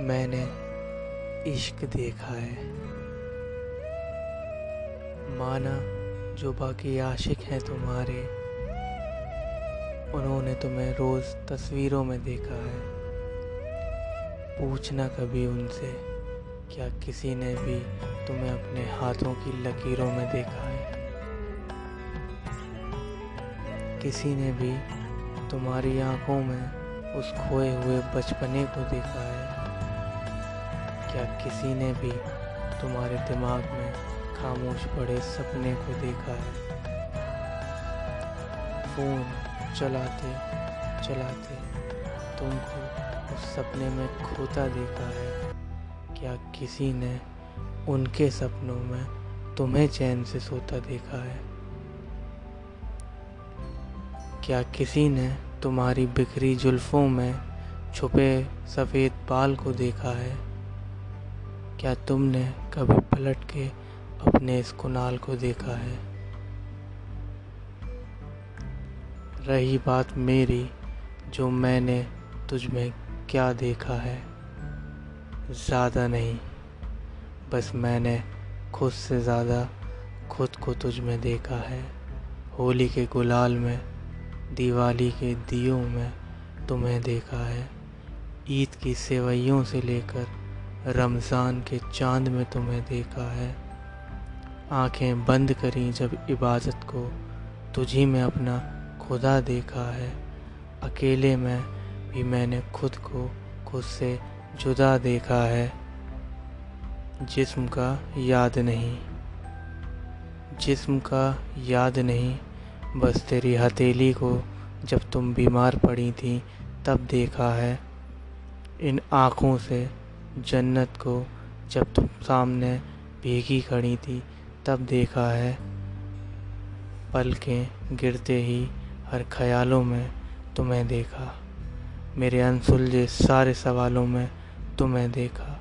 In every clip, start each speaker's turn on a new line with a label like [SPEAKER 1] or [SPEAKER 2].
[SPEAKER 1] मैंने इश्क देखा है। माना जो बाकी आशिक हैं तुम्हारे, उन्होंने तुम्हें रोज़ तस्वीरों में देखा है। पूछना कभी उनसे, क्या किसी ने भी तुम्हें अपने हाथों की लकीरों में देखा है? किसी ने भी तुम्हारी आँखों में उस खोए हुए बचपने को देखा है। क्या किसी ने भी तुम्हारे दिमाग में खामोश पड़े सपने को देखा है? फ़ोन चलाते चलाते तुमको उस सपने में खोता देखा है। क्या किसी ने उनके सपनों में तुम्हें चैन से सोता देखा है? क्या किसी ने तुम्हारी बिखरी जुल्फ़ों में छुपे सफ़ेद बाल को देखा है? क्या तुमने कभी पलट के अपने इस कुनाल को देखा है? रही बात मेरी, जो मैंने तुझ में क्या देखा है? ज़्यादा नहीं, बस मैंने खुद से ज़्यादा खुद को तुझ में देखा है। होली के गुलाल में दिवाली के दियों में तुम्हें देखा है। ईद की सेवैयों से लेकर रमज़ान के चाँद में तुम्हें देखा है। आँखें बंद करी जब इबादत को तुझी में अपना खुदा देखा है। अकेले में भी मैंने खुद को खुद से जुदा देखा है। जिस्म का याद नहीं। जिस्म का याद नहीं। बस तेरी हथेली को जब तुम बीमार पड़ी थी, तब देखा है। इन आँखों से जन्नत को जब तुम सामने भीगी खड़ी थी, तब देखा है। पलकें गिरते ही हर ख्यालों में तुम्हें देखा। मेरे अनसुलझे सारे सवालों में तुम्हें देखा।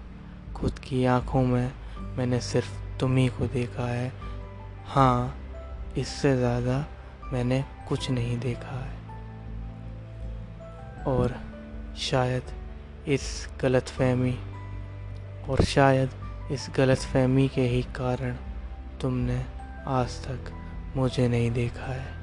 [SPEAKER 1] खुद की आँखों में मैंने सिर्फ़ तुम ही को देखा है। हाँ इससे ज़्यादा मैंने कुछ नहीं देखा है। और शायद इस गलत फहमी और शायद इस गलत फहमी के ही कारण तुमने आज तक मुझे नहीं देखा है।